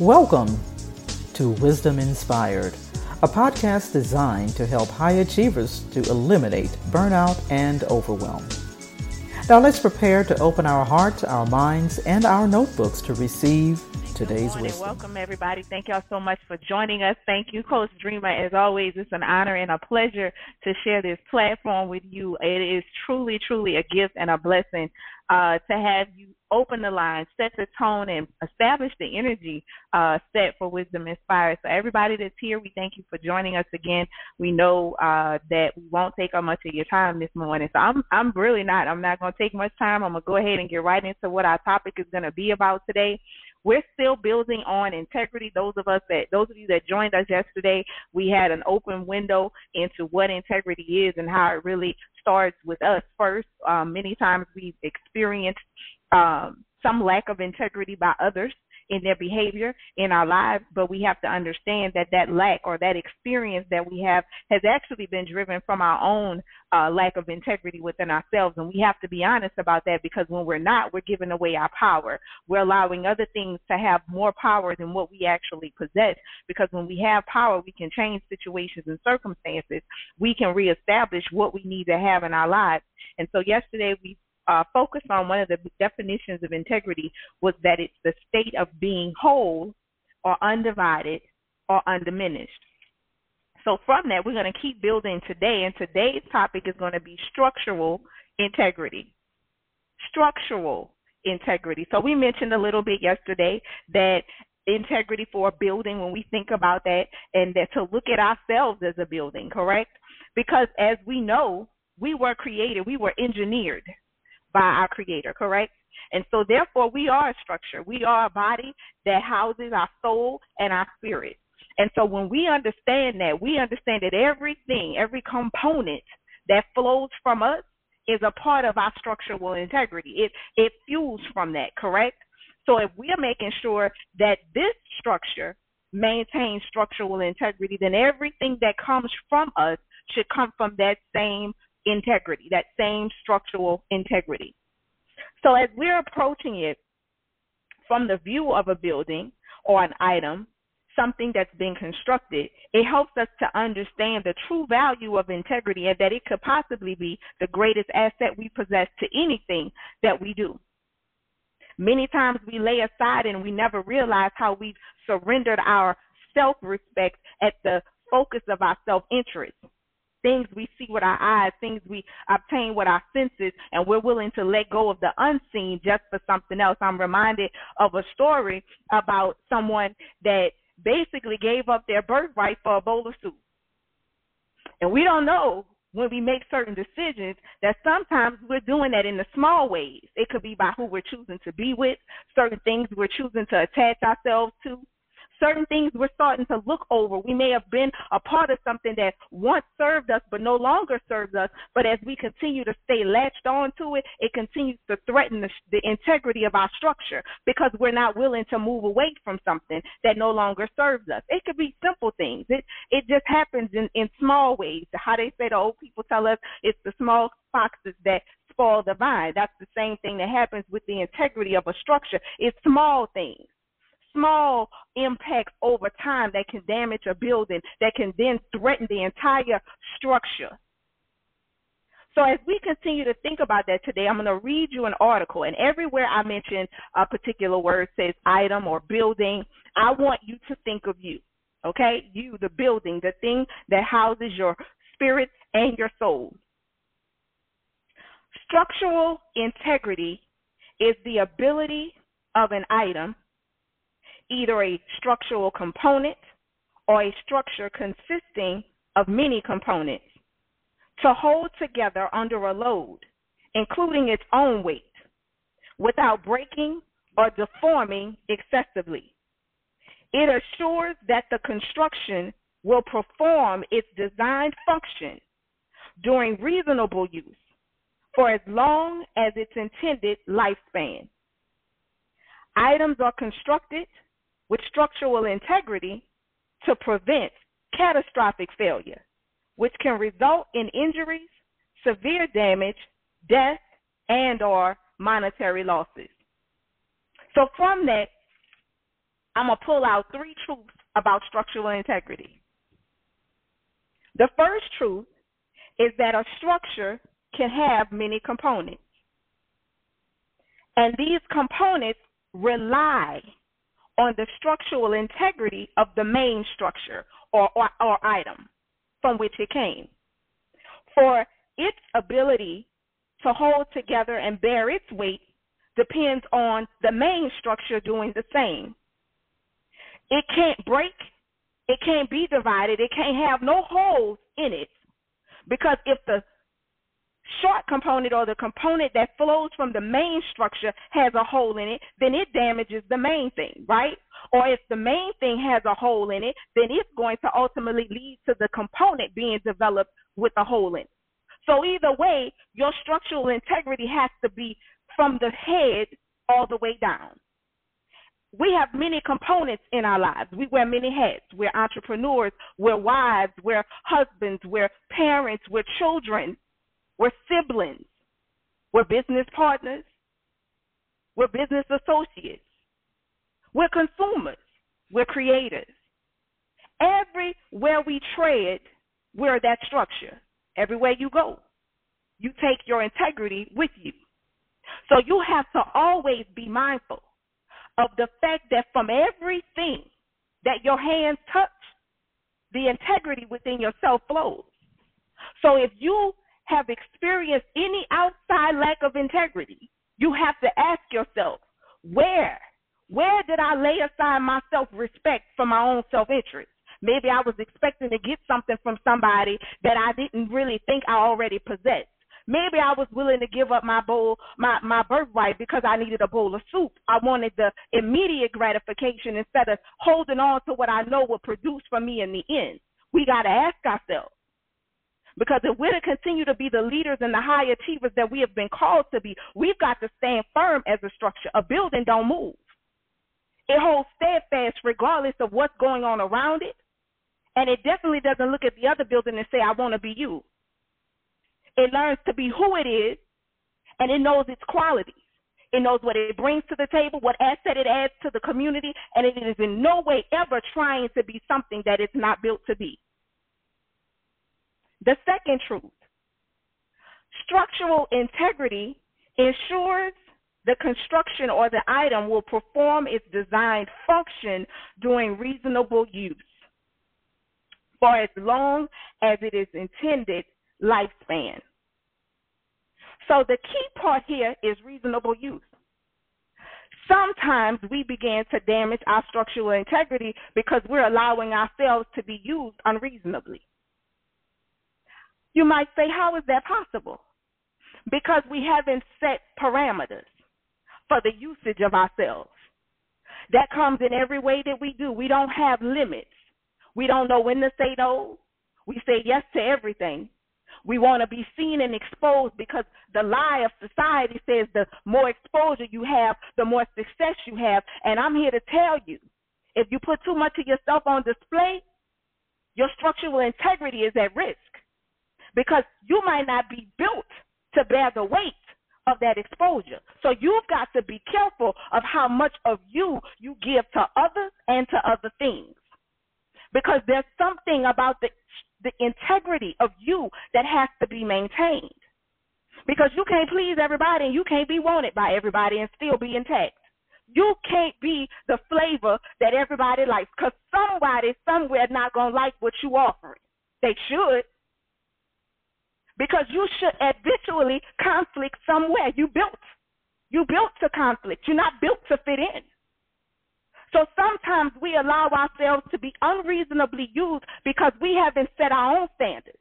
Welcome to Wisdom Inspired, a podcast designed to help high achievers to eliminate burnout and overwhelm. Now let's prepare to open our hearts, our minds, and our notebooks to receive today's wisdom. Welcome, everybody. Thank y'all so much for joining us. Thank you, Coach Dreamer. As always, it's an honor and a pleasure to share this platform with you. It is truly, truly a gift and a blessing uh, to have you open the line, set the tone, and establish the energy uh, set for Wisdom Inspired. So, everybody that's here, we thank you for joining us again. We know uh, that we won't take up much of your time this morning, so I'm I'm really not. I'm not going to take much time. I'm going to go ahead and get right into what our topic is going to be about today. We're still building on integrity. Those of us that, those of you that joined us yesterday, we had an open window into what integrity is and how it really starts with us first. Um, many times we've experienced um, some lack of integrity by others in their behavior in our lives, but we have to understand that that lack or that experience that we have has actually been driven from our own uh, lack of integrity within ourselves. And we have to be honest about that because when we're not, we're giving away our power. We're allowing other things to have more power than what we actually possess. Because when we have power, we can change situations and circumstances. We can reestablish what we need to have in our lives. And so yesterday we uh, focused on one of the definitions of integrity was that it's the state of being whole or undivided or undiminished. So from that, we're going to keep building today, and today's topic is going to be structural integrity. Structural integrity. So we mentioned a little bit yesterday that integrity for a building, when we think about that, and that to look at ourselves as a building, correct? Because as we know, we were created, we were engineered by our Creator, correct? And so, therefore, we are a structure. We are a body that houses our soul and our spirit. And so, when we understand that, we understand that everything, every component that flows from us is a part of our structural integrity. It it fuels from that, correct? So, if we are making sure that this structure maintains structural integrity, then everything that comes from us should come from that same integrity, that same structural integrity. So as we're approaching it from the view of a building or an item, something that's being constructed, it helps us to understand the true value of integrity and that it could possibly be the greatest asset we possess to anything that we do. Many times we lay aside and we never realize how we've surrendered our self respect at the focus of our self interest things we see with our eyes, things we obtain with our senses, and we're willing to let go of the unseen just for something else. I'm reminded of a story about someone that basically gave up their birthright for a bowl of soup. And we don't know when we make certain decisions that sometimes we're doing that in the small ways. It could be by who we're choosing to be with, certain things we're choosing to attach ourselves to, certain things we're starting to look over. We may have been a part of something that once served us but no longer serves us. But as we continue to stay latched on to it, it continues to threaten the, the integrity of our structure because we're not willing to move away from something that no longer serves us. It could be simple things. It it just happens in, in small ways. How they say the old people tell us it's the small foxes that spoil the vine. That's the same thing that happens with the integrity of a structure. It's small things small impacts over time that can damage a building, that can then threaten the entire structure. So as we continue to think about that today, I'm going to read you an article, and everywhere I mention a particular word says item or building, I want you to think of you. Okay? You, the building, the thing that houses your spirit and your soul. Structural integrity is the ability of an item either a structural component or a structure consisting of many components to hold together under a load, including its own weight, without breaking or deforming excessively. It assures that the construction will perform its designed function during reasonable use for as long as its intended lifespan. Items are constructed with structural integrity to prevent catastrophic failure, which can result in injuries, severe damage, death, and or monetary losses. So from that, I'm going to pull out three truths about structural integrity. The first truth is that a structure can have many components. And these components rely on the structural integrity of the main structure or, or, or item from which it came. For its ability to hold together and bear its weight depends on the main structure doing the same. It can't break, it can't be divided, it can't have no holes in it. Because if the short component or the component that flows from the main structure has a hole in it, then it damages the main thing, right? Or if the main thing has a hole in it, then it's going to ultimately lead to the component being developed with a hole in it. So either way, your structural integrity has to be from the head all the way down. We have many components in our lives. We wear many hats. We're entrepreneurs, we're wives, we're husbands, we're parents, we're children, we're siblings, we're business partners, we're business associates, we're consumers, we're creators. Everywhere we tread, we're that structure. Everywhere you go, you take your integrity with you. So you have to always be mindful of the fact that from everything that your hands touch, the integrity within yourself flows. So if you have experienced any outside lack of integrity, you have to ask yourself, where? Where did I lay aside my self respect for my own self interest? Maybe I was expecting to get something from somebody that I didn't really think I already possessed. Maybe I was willing to give up my bowl, my, my birthright because I needed a bowl of soup. I wanted the immediate gratification instead of holding on to what I know will produce for me in the end. We got to ask ourselves. Because if we're to continue to be the leaders and the high achievers that we have been called to be, we've got to stand firm as a structure. A building don't move. It holds steadfast regardless of what's going on around it. And it definitely doesn't look at the other building and say, I want to be you. It learns to be who it is, and it knows its qualities. It knows what it brings to the table, what asset it adds to the community, and it is in no way ever trying to be something that it's not built to be. The second truth structural integrity ensures the construction or the item will perform its designed function during reasonable use for as long as it is intended lifespan. So the key part here is reasonable use. Sometimes we begin to damage our structural integrity because we're allowing ourselves to be used unreasonably. You might say, how is that possible? Because we haven't set parameters for the usage of ourselves. That comes in every way that we do. We don't have limits. We don't know when to say no. We say yes to everything. We want to be seen and exposed because the lie of society says the more exposure you have, the more success you have. And I'm here to tell you if you put too much of yourself on display, your structural integrity is at risk because you might not be built to bear the weight of that exposure. So you've got to be careful of how much of you you give to others and to other things. Because there's something about the the integrity of you that has to be maintained. Because you can't please everybody and you can't be wanted by everybody and still be intact. You can't be the flavor that everybody likes because somebody somewhere not going to like what you offering. They should. Because you should eventually conflict somewhere. You built. You built to conflict. You're not built to fit in. So sometimes we allow ourselves to be unreasonably used because we haven't set our own standards.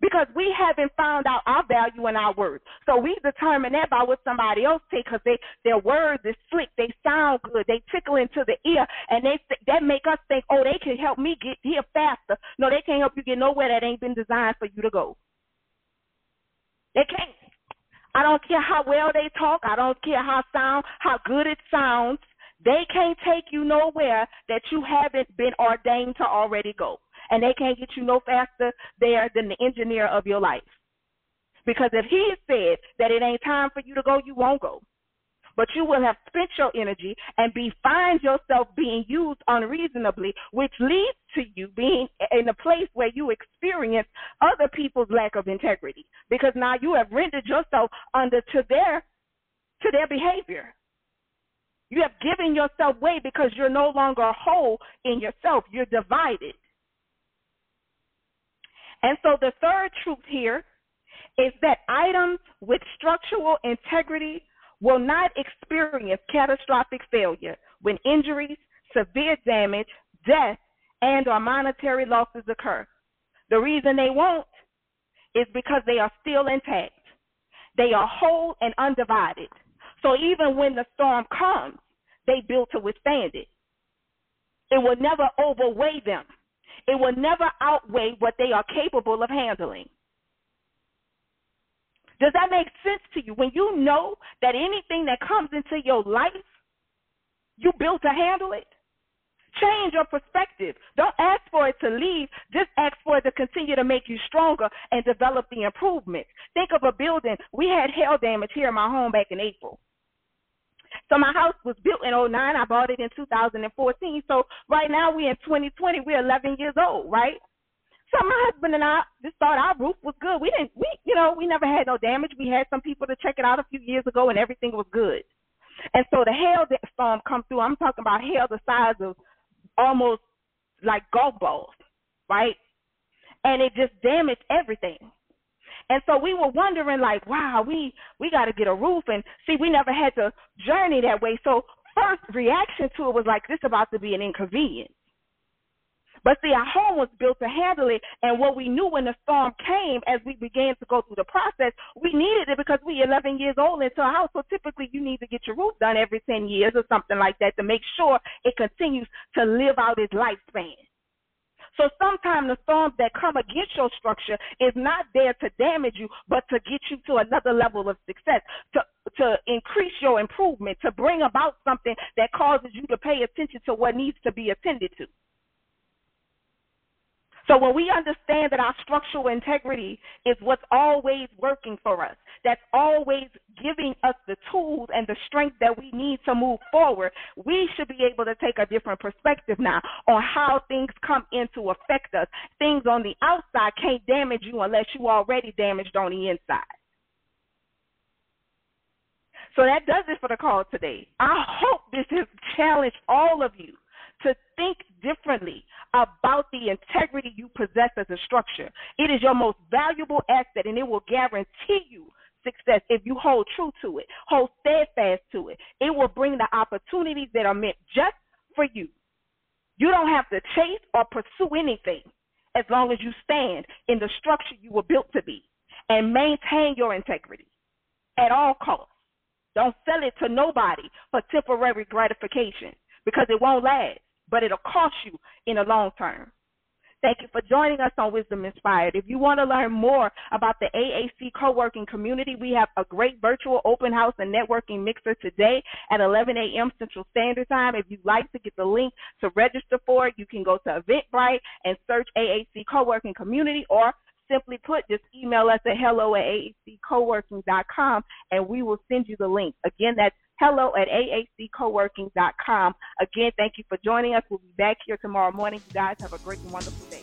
Because we haven't found out our value in our words. So we determine that by what somebody else take because they, their words is slick, they sound good, they tickle into the ear, and they that make us think, oh, they can help me get here faster. No, they can't help you get nowhere that ain't been designed for you to go. They can't. I don't care how well they talk. I don't care how sound, how good it sounds. They can't take you nowhere that you haven't been ordained to already go. And they can't get you no faster there than the engineer of your life. Because if he said that it ain't time for you to go, you won't go. But you will have spent your energy and be find yourself being used unreasonably, which leads to you being in a place where you experience other people's lack of integrity because now you have rendered yourself under to their to their behavior. You have given yourself way because you're no longer whole in yourself. You're divided. And so the third truth here is that items with structural integrity will not experience catastrophic failure when injuries, severe damage, death, and or monetary losses occur. The reason they won't is because they are still intact. They are whole and undivided. So even when the storm comes, they built to withstand it. It will never overweigh them. It will never outweigh what they are capable of handling. Does that make sense to you? When you know that anything that comes into your life, you built to handle it? Change your perspective. Don't ask for it to leave. Just ask for it to continue to make you stronger and develop the improvement. Think of a building. We had hail damage here in my home back in April. So my house was built in 09. I bought it in 2014. So right now we're in 2020. We're 11 years old, right? So my husband and I just thought our roof was good. We didn't, we, you know, we never had no damage. We had some people to check it out a few years ago, and everything was good. And so the hail storm come through. I'm talking about hail the size of almost like golf balls, right? And it just damaged everything. And so we were wondering, like, wow, we we got to get a roof, and see, we never had to journey that way. So first reaction to it was like, this about to be an inconvenience. But see, our home was built to handle it. And what we knew when the storm came, as we began to go through the process, we needed it because we 11 years old into a house. So typically, you need to get your roof done every 10 years or something like that to make sure it continues to live out its lifespan. So sometimes the storms that come against your structure is not there to damage you, but to get you to another level of success, to to increase your improvement, to bring about something that causes you to pay attention to what needs to be attended to. So when we understand that our structural integrity is what's always working for us, that's always giving us the tools and the strength that we need to move forward, we should be able to take a different perspective now on how things come in to affect us. Things on the outside can't damage you unless you already damaged on the inside. So that does it for the call today. I hope this has challenged all of you to think differently about the integrity you possess as a structure. It is your most valuable asset, and it will guarantee you success if you hold true to it, hold steadfast to it. It will bring the opportunities that are meant just for you. You don't have to chase or pursue anything as long as you stand in the structure you were built to be and maintain your integrity at all costs. Don't sell it to nobody for temporary gratification because it won't last but it'll cost you in the long term. Thank you for joining us on Wisdom Inspired. If you want to learn more about the AAC co-working community, we have a great virtual open house and networking mixer today at 11 a.m. Central Standard Time. If you'd like to get the link to register for it, you can go to Eventbrite and search AAC co-working community or simply put, just email us at hello at aaccoworking.com and we will send you the link. Again, that's hello at aaccoworking.com. Again, thank you for joining us. We'll be back here tomorrow morning. You guys have a great and wonderful day.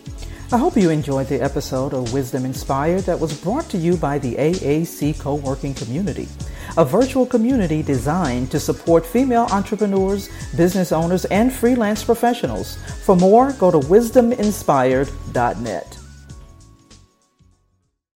I hope you enjoyed the episode of Wisdom Inspired that was brought to you by the AAC Co-working Community, a virtual community designed to support female entrepreneurs, business owners, and freelance professionals. For more, go to wisdominspired.net.